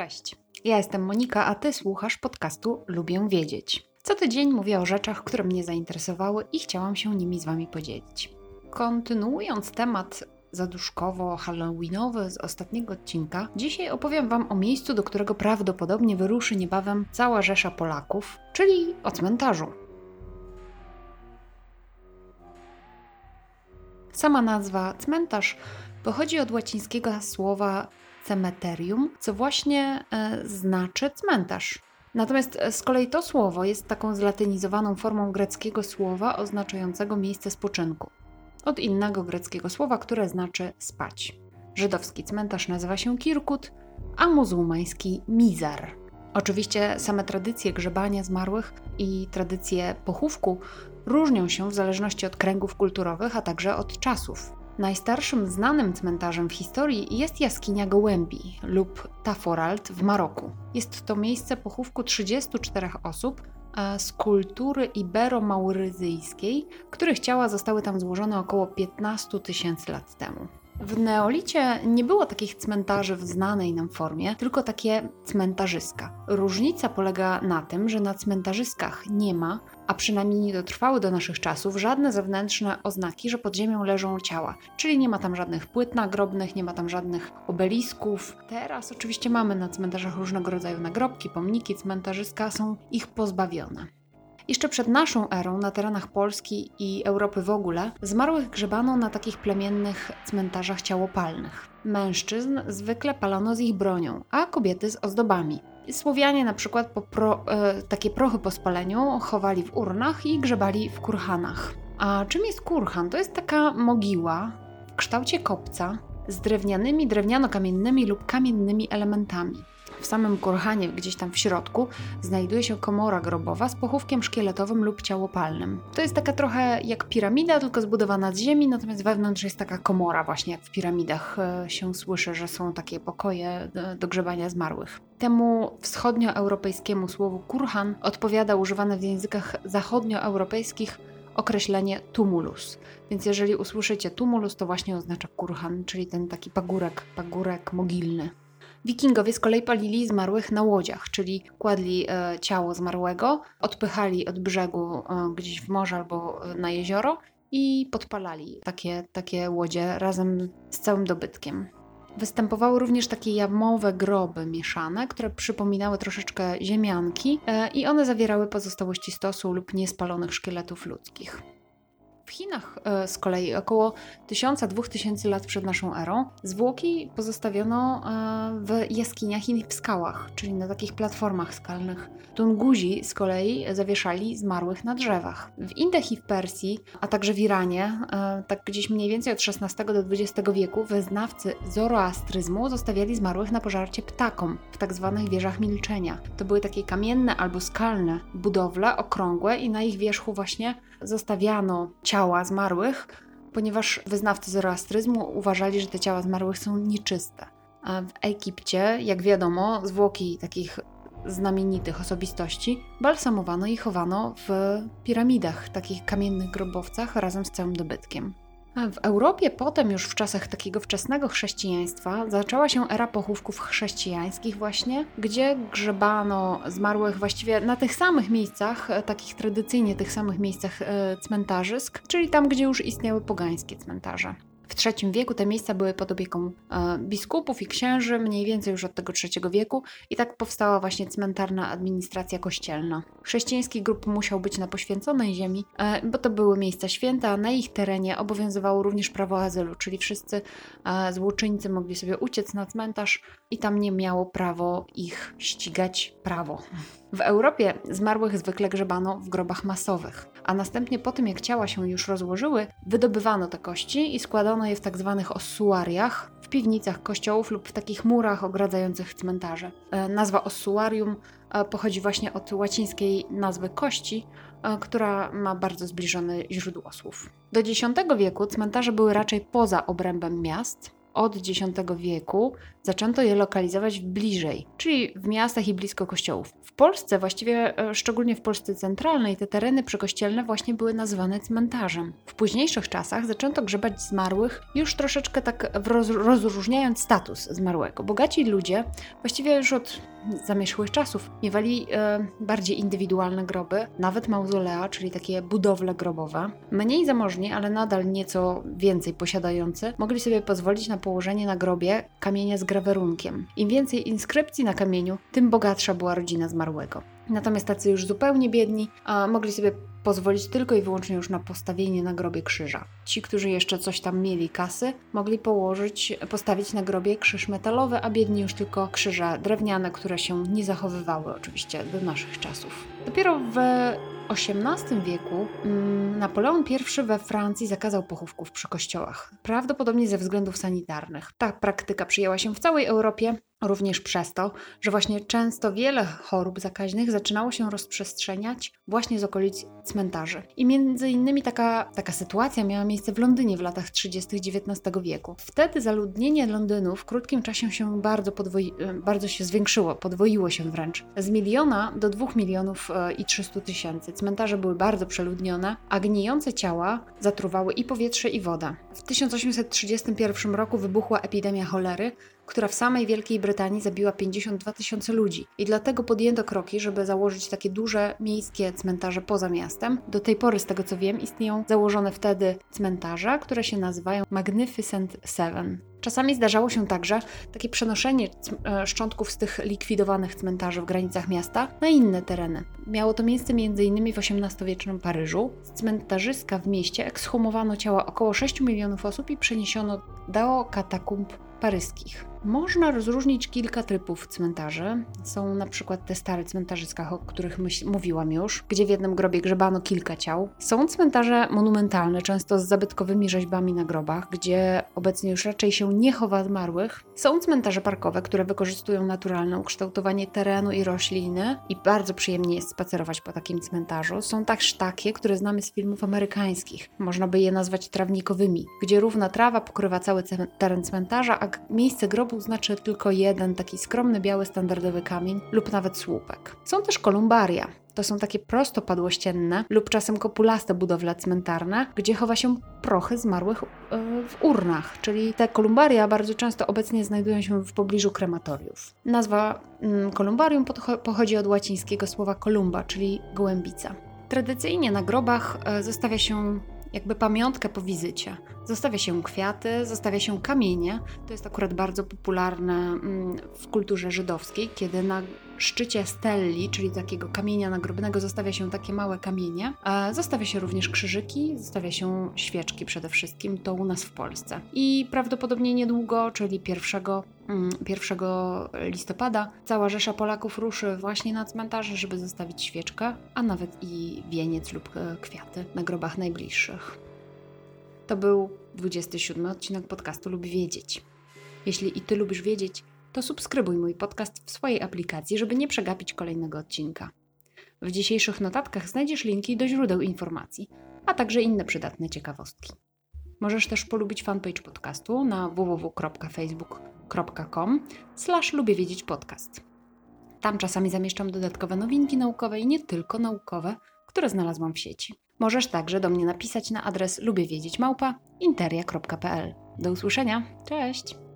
Cześć, ja jestem Monika, a ty słuchasz podcastu Lubię Wiedzieć. Co tydzień mówię o rzeczach, które mnie zainteresowały i chciałam się nimi z wami podzielić. Kontynuując temat zaduszkowo-halloweenowy z ostatniego odcinka, dzisiaj opowiem Wam o miejscu, do którego prawdopodobnie wyruszy niebawem cała rzesza Polaków, czyli o cmentarzu. Sama nazwa cmentarz pochodzi od łacińskiego słowa cemeterium, co właśnie e, znaczy cmentarz. Natomiast e, z kolei to słowo jest taką zlatynizowaną formą greckiego słowa oznaczającego miejsce spoczynku. Od innego greckiego słowa, które znaczy spać. Żydowski cmentarz nazywa się kirkut, a muzułmański mizar. Oczywiście same tradycje grzebania zmarłych i tradycje pochówku różnią się w zależności od kręgów kulturowych, a także od czasów. Najstarszym znanym cmentarzem w historii jest jaskinia Gołębi lub Taforalt w Maroku. Jest to miejsce pochówku 34 osób z kultury ibero-mauryzyjskiej, których ciała zostały tam złożone około 15 tysięcy lat temu. W neolicie nie było takich cmentarzy w znanej nam formie, tylko takie cmentarzyska. Różnica polega na tym, że na cmentarzyskach nie ma, a przynajmniej nie dotrwały do naszych czasów, żadne zewnętrzne oznaki, że pod ziemią leżą ciała. Czyli nie ma tam żadnych płyt nagrobnych, nie ma tam żadnych obelisków. Teraz oczywiście mamy na cmentarzach różnego rodzaju nagrobki, pomniki, cmentarzyska są ich pozbawione. Jeszcze przed naszą erą na terenach Polski i Europy w ogóle zmarłych grzebano na takich plemiennych cmentarzach ciałopalnych. Mężczyzn zwykle palono z ich bronią, a kobiety z ozdobami. Słowianie na przykład po pro, e, takie prochy po spaleniu chowali w urnach i grzebali w kurhanach. A czym jest kurhan? To jest taka mogiła w kształcie kopca z drewnianymi, drewniano-kamiennymi lub kamiennymi elementami. W samym kurhanie, gdzieś tam w środku, znajduje się komora grobowa z pochówkiem szkieletowym lub ciałopalnym. To jest taka trochę jak piramida, tylko zbudowana z ziemi, natomiast wewnątrz jest taka komora, właśnie jak w piramidach e, się słyszy, że są takie pokoje do grzebania zmarłych. Temu wschodnioeuropejskiemu słowu kurhan odpowiada używane w językach zachodnioeuropejskich określenie tumulus. Więc jeżeli usłyszycie tumulus, to właśnie oznacza kurhan, czyli ten taki pagórek, pagórek mogilny. Wikingowie z kolei palili zmarłych na łodziach, czyli kładli e, ciało zmarłego, odpychali od brzegu e, gdzieś w morze albo e, na jezioro i podpalali takie, takie łodzie razem z całym dobytkiem. Występowały również takie jamowe groby mieszane, które przypominały troszeczkę ziemianki i one zawierały pozostałości stosu lub niespalonych szkieletów ludzkich. W Chinach e, z kolei około 1000-2000 lat przed naszą erą zwłoki pozostawiono e, w jaskiniach i w skałach, czyli na takich platformach skalnych. Tunguzi z kolei zawieszali zmarłych na drzewach. W Indach i w Persji, a także w Iranie, e, tak gdzieś mniej więcej od XVI do XX wieku, wyznawcy zoroastryzmu zostawiali zmarłych na pożarcie ptakom w tak zwanych wieżach milczenia. To były takie kamienne albo skalne budowle, okrągłe i na ich wierzchu właśnie zostawiano ciała zmarłych, ponieważ wyznawcy zoroastryzmu uważali, że te ciała zmarłych są nieczyste. A w Egipcie, jak wiadomo, zwłoki takich znamienitych osobistości balsamowano i chowano w piramidach, takich kamiennych grobowcach razem z całym dobytkiem. W Europie potem, już w czasach takiego wczesnego chrześcijaństwa, zaczęła się era pochówków chrześcijańskich, właśnie, gdzie grzebano zmarłych właściwie na tych samych miejscach, e, takich tradycyjnie tych samych miejscach e, cmentarzysk, czyli tam, gdzie już istniały pogańskie cmentarze. W III wieku te miejsca były pod opieką e, biskupów i księży, mniej więcej już od tego III wieku, i tak powstała właśnie cmentarna administracja kościelna. Chrześcijański grup musiał być na poświęconej ziemi, e, bo to były miejsca święte, a na ich terenie obowiązywało również prawo azylu, czyli wszyscy e, złoczyńcy mogli sobie uciec na cmentarz i tam nie miało prawo ich ścigać prawo. W Europie zmarłych zwykle grzebano w grobach masowych, a następnie po tym jak ciała się już rozłożyły, wydobywano te kości i składano je w tak zwanych ossuariach, w piwnicach kościołów lub w takich murach ogradzających cmentarze. E, nazwa ossuarium e, pochodzi właśnie od łacińskiej nazwy kości, e, która ma bardzo zbliżone źródło słów. Do X wieku cmentarze były raczej poza obrębem miast, od X wieku zaczęto je lokalizować bliżej, czyli w miastach i blisko kościołów. W Polsce, właściwie e, szczególnie w Polsce centralnej, te tereny przykościelne właśnie były nazywane cmentarzem. W późniejszych czasach zaczęto grzebać zmarłych, już troszeczkę tak roz, rozróżniając status zmarłego. Bogaci ludzie, właściwie już od zamierzchłych czasów, miewali e, bardziej indywidualne groby, nawet mauzolea, czyli takie budowle grobowe. Mniej zamożni, ale nadal nieco więcej posiadający, mogli sobie pozwolić na położenie na grobie kamienia z grawerunkiem. Im więcej inskrypcji na kamieniu, tym bogatsza była rodzina zmarłego. Natomiast tacy już zupełnie biedni a mogli sobie pozwolić tylko i wyłącznie już na postawienie na grobie krzyża. Ci, którzy jeszcze coś tam mieli kasy, mogli położyć, postawić na grobie krzyż metalowy, a biedni już tylko krzyże drewniane, które się nie zachowywały oczywiście do naszych czasów. Dopiero w XVIII wieku mm, Napoleon I we Francji zakazał pochówków przy kościołach, prawdopodobnie ze względów sanitarnych. Ta praktyka przyjęła się w całej Europie, również przez to, że właśnie często wiele chorób zakaźnych zaczynało się rozprzestrzeniać właśnie z okolic cmentarzy. I między innymi taka, taka sytuacja miała miejsce w Londynie w latach 30. XIX wieku. Wtedy zaludnienie Londynu w krótkim czasie się bardzo, podwoi, bardzo się zwiększyło, podwoiło się wręcz. Z miliona do dwóch milionów e, i 300 tysięcy. Cmentarze były bardzo przeludnione, a gnijące ciała zatruwały i powietrze i woda. W 1831 roku wybuchła epidemia cholery, która w samej Wielkiej Brytanii zabiła 52 tysiące ludzi. I dlatego podjęto kroki, żeby założyć takie duże miejskie cmentarze poza miastem. Do tej pory, z tego co wiem, istnieją założone wtedy cmentarze, które się nazywają Magnificent Seven. Czasami zdarzało się także takie przenoszenie e, szczątków z tych likwidowanych cmentarzy w granicach miasta na inne tereny. Miało to miejsce m.in. w XVIII-wiecznym Paryżu. Z cmentarzyska w mieście ekshumowano ciała około 6 milionów osób i przeniesiono do katakumb paryskich. Można rozróżnić kilka typów cmentarzy. Są na przykład te stare cmentarzyska, o których mówiłam już, gdzie w jednym grobie grzebano kilka ciał. Są cmentarze monumentalne, często z zabytkowymi rzeźbami na grobach, gdzie obecnie już raczej się nie chowa zmarłych. Są cmentarze parkowe, które wykorzystują naturalne ukształtowanie terenu i rośliny i bardzo przyjemnie jest spacerować po takim cmentarzu. Są też takie, które znamy z filmów amerykańskich. Można by je nazwać trawnikowymi, gdzie równa trawa pokrywa cały teren cmentarza, a miejsce grobu grobu znaczy tylko jeden taki skromny, biały, standardowy kamień lub nawet słupek. Są też kolumbaria. To są takie prostopadłościenne lub czasem kopulaste budowle cmentarne, gdzie chowa się prochy zmarłych e, w urnach, czyli te kolumbaria bardzo często obecnie znajdują się w pobliżu krematoriów. Nazwa mm, kolumbarium pochodzi od łacińskiego słowa kolumba, czyli gołębica. Tradycyjnie na grobach e, zostawia się jakby pamiątkę po wizycie. Zostawia się kwiaty, zostawia się kamienie. To jest akurat bardzo popularne mm, w kulturze żydowskiej, kiedy na szczycie stelli, czyli takiego kamienia nagrobnego, zostawia się takie małe kamienie. Zostawia się również krzyżyki, zostawia się świeczki przede wszystkim, to u nas w Polsce. I prawdopodobnie niedługo, czyli 1, 1 mm, listopada, cała rzesza Polaków ruszy właśnie na cmentarze, żeby zostawić świeczkę, a nawet i wieniec lub e, kwiaty na grobach najbliższych. To był 27 odcinek podcastu Lubi Wiedzieć. Jeśli i Ty lubisz wiedzieć, to subskrybuj mój podcast w swojej aplikacji, żeby nie przegapić kolejnego odcinka. W dzisiejszych notatkach znajdziesz linki do źródeł informacji, a także inne przydatne ciekawostki. Możesz też polubić fanpage podcastu na www.facebook.com slash lubię wiedzieć podcast. Tam czasami zamieszczam dodatkowe nowinki naukowe i nie tylko naukowe, które znalazłam w sieci. Możesz także do mnie napisać na adres lubię wiedzieć małpa interia.pl. Do usłyszenia. Cześć!